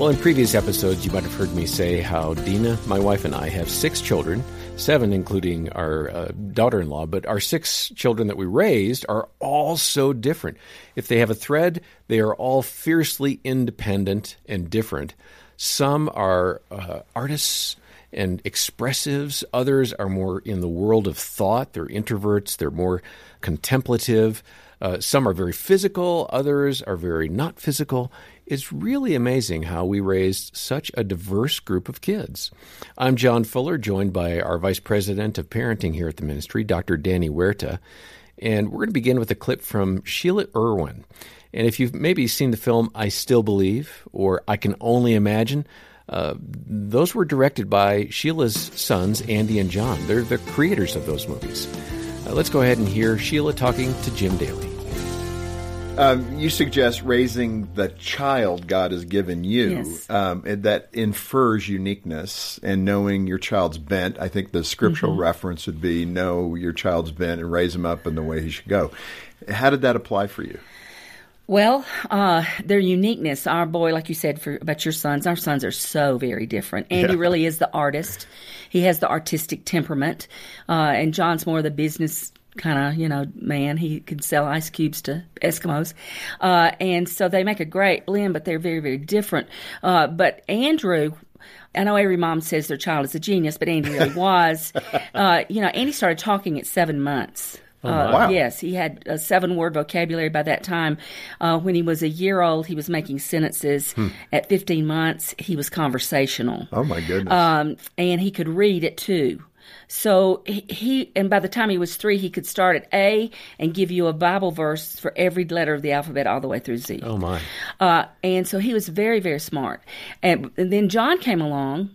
Well, in previous episodes, you might have heard me say how Dina, my wife, and I have six children, seven including our uh, daughter in law, but our six children that we raised are all so different. If they have a thread, they are all fiercely independent and different. Some are uh, artists and expressives, others are more in the world of thought. They're introverts, they're more contemplative. Uh, some are very physical, others are very not physical. It's really amazing how we raised such a diverse group of kids. I'm John Fuller, joined by our Vice President of Parenting here at the ministry, Dr. Danny Huerta. And we're going to begin with a clip from Shelia Erwin. And if you've maybe seen the film I Still Believe or I Can Only Imagine, uh, those were directed by Shelia's sons, Andy and Jon. They're the creators of those movies. Uh, let's go ahead and hear Shelia talking to Jim Daly. Um, you suggest raising the child God has given you Yes. um, that infers uniqueness and knowing your child's bent. I think the scriptural Mm-hmm. reference would be know your child's bent and raise him up in the way he should go. How did that apply for you? Well, uh, their uniqueness. Our boy, like you said, for about your sons, our sons are so very different. Andy Yeah. really is the artist. He has the artistic temperament, uh, and Jon's more the business kind of you know man. He could sell ice cubes to Eskimos, uh, and so they make a great blend. But they're very very different. Uh, but Andrew. I know every mom says their child is a genius, but Andy really was. Uh, you know, Andy started talking at seven months. Uh, wow. Yes, he had a seven word vocabulary by that time. Uh, when he was a year old, he was making sentences. At 15 months, he was conversational. Oh my goodness! Um, and he could read it too. So he, he, and by the time he was three, he could start at A and give you a Bible verse for every letter of the alphabet all the way through Z. Oh, my. Uh, and so he was very, very smart. And, and then Jon came along,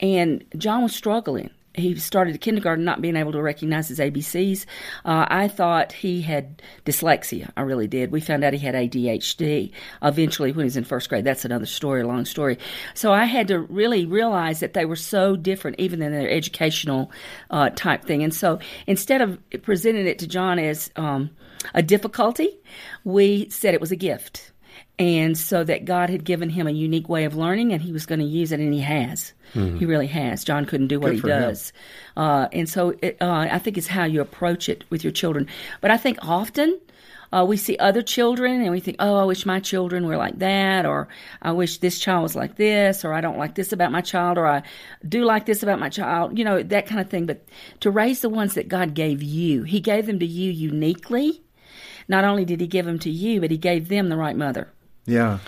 and Jon was struggling. He started kindergarten not being able to recognize his ABCs. Uh, I thought he had dyslexia. I really did. We found out he had ADHD eventually when he was in first grade. That's another story, a long story. So I had to really realize that they were so different, even in their educational uh, type thing. And so instead of presenting it to Jon as um, a difficulty, we said it was a gift and so that God had given him a unique way of learning, and he was going to use it, and he has. He really has. Jon couldn't do what Good he does, uh, and so it, uh, I think it's how you approach it with your children. But I think often. Uh, we see other children and we think, oh, I wish my children were like that, or I wish this child was like this, or I don't like this about my child, or I do like this about my child, you know, that kind of thing. But to raise the ones that God gave you, He gave them to you uniquely. Not only did He give them to you, but He gave them the right mother. Yeah.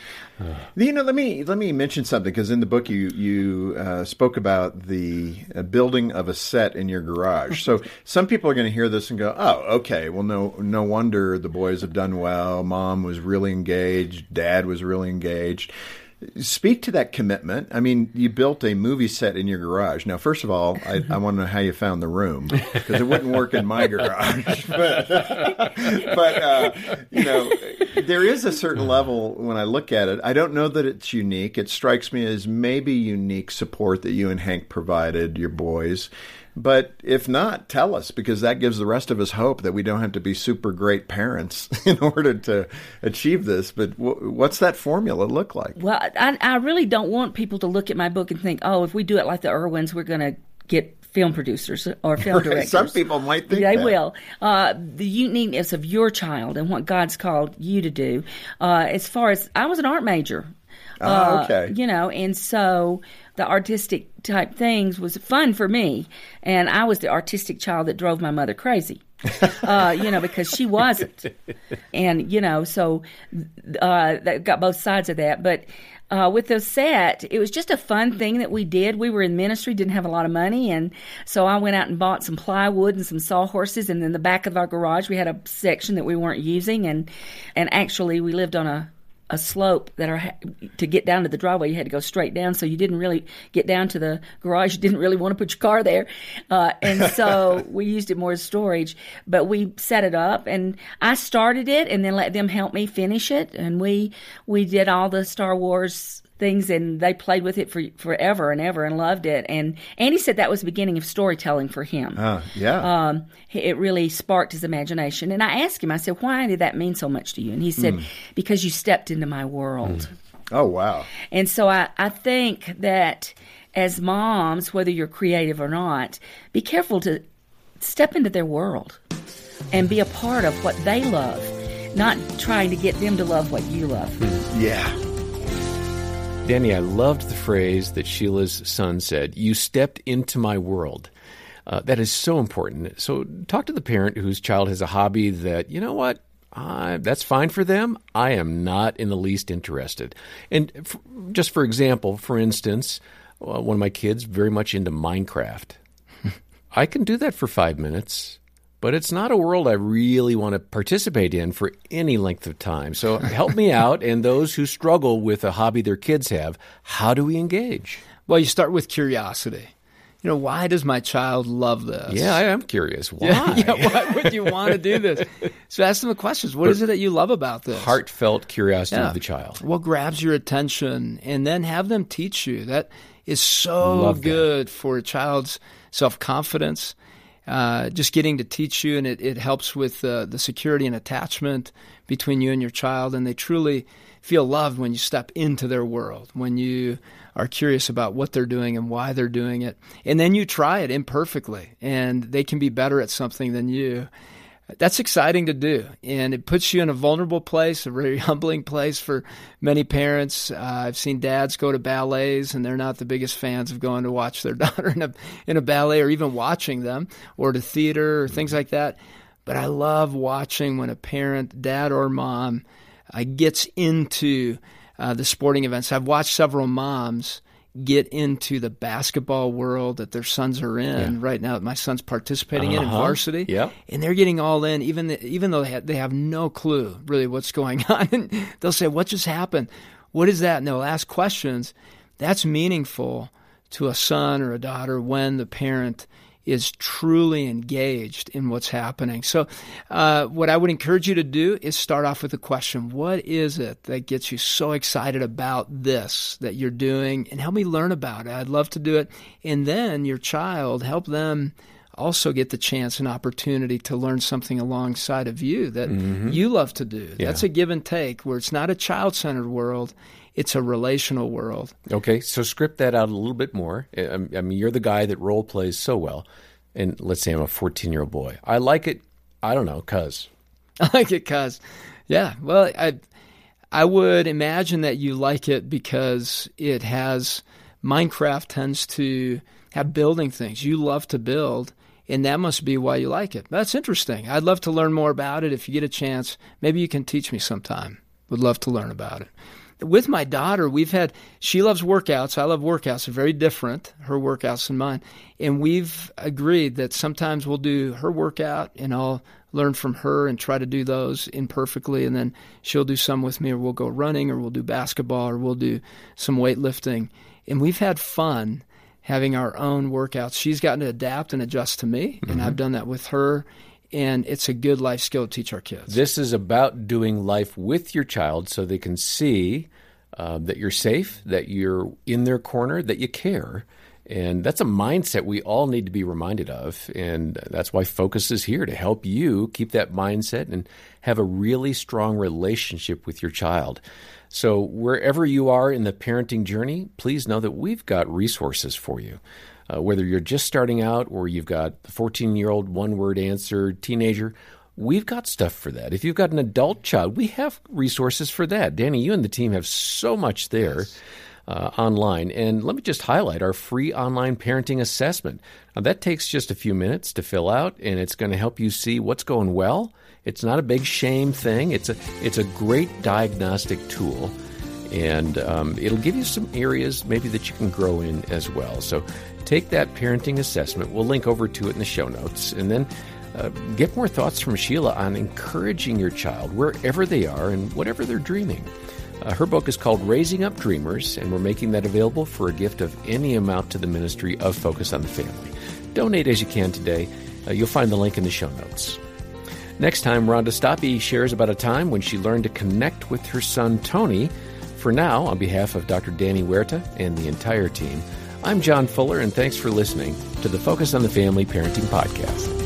You know, let me let me mention something because in the book you you uh, spoke about the uh, building of a set in your garage. So some people are going to hear this and go, "Oh, okay. Well, no no wonder the boys have done well. Mom was really engaged. Dad was really engaged." Speak to that commitment. I mean, you built a movie set in your garage. Now, first of all, I, I want to know how you found the room because it wouldn't work in my garage. But, but uh, you know, there is a certain level when I look at it. I don't know that it's unique. It strikes me as maybe unique support that you and Hank provided your boys. But if not, tell us because that gives the rest of us hope that we don't have to be super great parents in order to achieve this. But w- what's that formula look like? Well, I, I really don't want people to look at my book and think, oh, if we do it like the Erwins, we're going to get film producers or film directors. Some people might think they that. will. Uh, the uniqueness of your child and what God's called you to do. Uh, as far as I was an art major. Ah, Uh, okay. You know, and so the artistic type things was fun for me, and I was the artistic child that drove my mother crazy. uh, you know, because she wasn't, and you know, so uh, that got both sides of that. But uh, with the set, it was just a fun thing that we did. We were in ministry, didn't have a lot of money, and so I went out and bought some plywood and some sawhorses. And in the back of our garage, we had a section that we weren't using, and and actually, we lived on a a slope that are to get down to the driveway you had to go straight down so you didn't really get down to the garage you didn't really want to put your car there. Uh, and so we used it more as storage but we set it up and i started it and then let them help me finish it and we we did all the star wars things and they played with it for forever and ever and loved it and andy said that was the beginning of storytelling for him Uh, yeah. um, it really sparked his imagination. And I asked him, I said, why did that mean so much to you? And he said, because you stepped into my world. Oh, wow. And so I, I think that as moms, whether you're creative or not, be careful to step into their world and be a part of what they love, not trying to get them to love what you love. Yeah. Danny, I loved the phrase that Shelia's son said, You stepped into my world. Uh, that is so important. So, talk to the parent whose child has a hobby that, you know what, uh, that's fine for them. I am not in the least interested. And f- just for example, for instance, uh, one of my kids very much into Minecraft. I can do that for five minutes, but it's not a world I really want to participate in for any length of time. So help me out, and those who struggle with a hobby their kids have, how do we engage? Well, you start with curiosity. You know, why does my child love this? Yeah, I am curious. Why? Yeah, yeah, why would you want to do this? So ask them the questions. What is it that you love about this? Heartfelt curiosity Yeah. of the child. What grabs your attention? And then have them teach you. That is so Love that. good for a child's self confidence. Uh, just getting to teach you, and it, it helps with uh, the security and attachment between you and your child. And they truly feel loved when you step into their world, when you are curious about what they're doing and why they're doing it. And then you try it imperfectly, and they can be better at something than you. That's exciting to do, and it puts you in a vulnerable place, a very humbling place for many parents. Uh, I've seen dads go to ballets, and they're not the biggest fans of going to watch their daughter in a in a ballet, or even watching them, or to theater or things like that. But I love watching when a parent, dad or mom, uh, gets into uh, the sporting events. I've watched several moms get into the basketball world that their sons are in right now. My son's participating in in Uh-huh. varsity, yeah, and they're getting all in, even the, even though they have, they have no clue really what's going on. And they'll say, "What just happened? What is that?" And they'll ask questions. That's meaningful to a son or a daughter when the parent is truly engaged in what's happening. So, uh, what I would encourage you to do is start off with a question What is it that gets you so excited about this that you're doing? And help me learn about it. I'd love to do it. And then your child, help them also get the chance and opportunity to learn something alongside of you that mm-hmm. you love to do. That's a give and take where it's not a child centered world, it's a relational world. Okay, so script that out a little bit more. I mean, you're the guy that role plays so well. And let's say I'm a 14 year old boy. I like it, I don't know, because. I like it because, yeah. Well, I I would imagine that you like it because it has Minecraft tends to have building things. You love to build, and that must be why you like it. That's interesting. I'd love to learn more about it. If you get a chance, maybe you can teach me sometime. Would love to learn about it. With my daughter, we've had, she loves workouts. I love workouts. They're very different, her workouts and mine. And we've agreed that sometimes we'll do her workout and I'll learn from her and try to do those imperfectly. And then she'll do some with me, or we'll go running, or we'll do basketball, or we'll do some weightlifting. And we've had fun having our own workouts. She's gotten to adapt and adjust to me, and I've done that with her. And it's a good life skill to teach our kids. This is about doing life with your child so they can see uh, that you're safe, that you're in their corner, that you care. And that's a mindset we all need to be reminded of. And that's why Focus is here to help you keep that mindset and have a really strong relationship with your child. So, wherever you are in the parenting journey, please know that we've got resources for you. Uh, whether you're just starting out or you've got the 14 year old one word answer teenager, we've got stuff for that. If you've got an adult child, we have resources for that. Danny, you and the team have so much there. Uh, online. And let me just highlight our free online parenting assessment. Now, that takes just a few minutes to fill out, and it's going to help you see what's going well. It's not a big shame thing. It's a it's a great diagnostic tool, and um, it'll give you some areas maybe that you can grow in as well. So, take that parenting assessment. We'll link over to it in the show notes, and then. Uh, get more thoughts from Shelia on encouraging your child wherever they are and whatever they're dreaming. Uh, her book is called Raising Up Dreamers, and we're making that available for a gift of any amount to the ministry of Focus on the Family. Donate as you can today. Uh, you'll find the link in the show notes. Next time, Rhonda Stoppe shares about a time when she learned to connect with her son Tony. For now, on behalf of Dr. Danny Huerta and the entire team, I'm John Fuller, and thanks for listening to the Focus on the Family Parenting Podcast.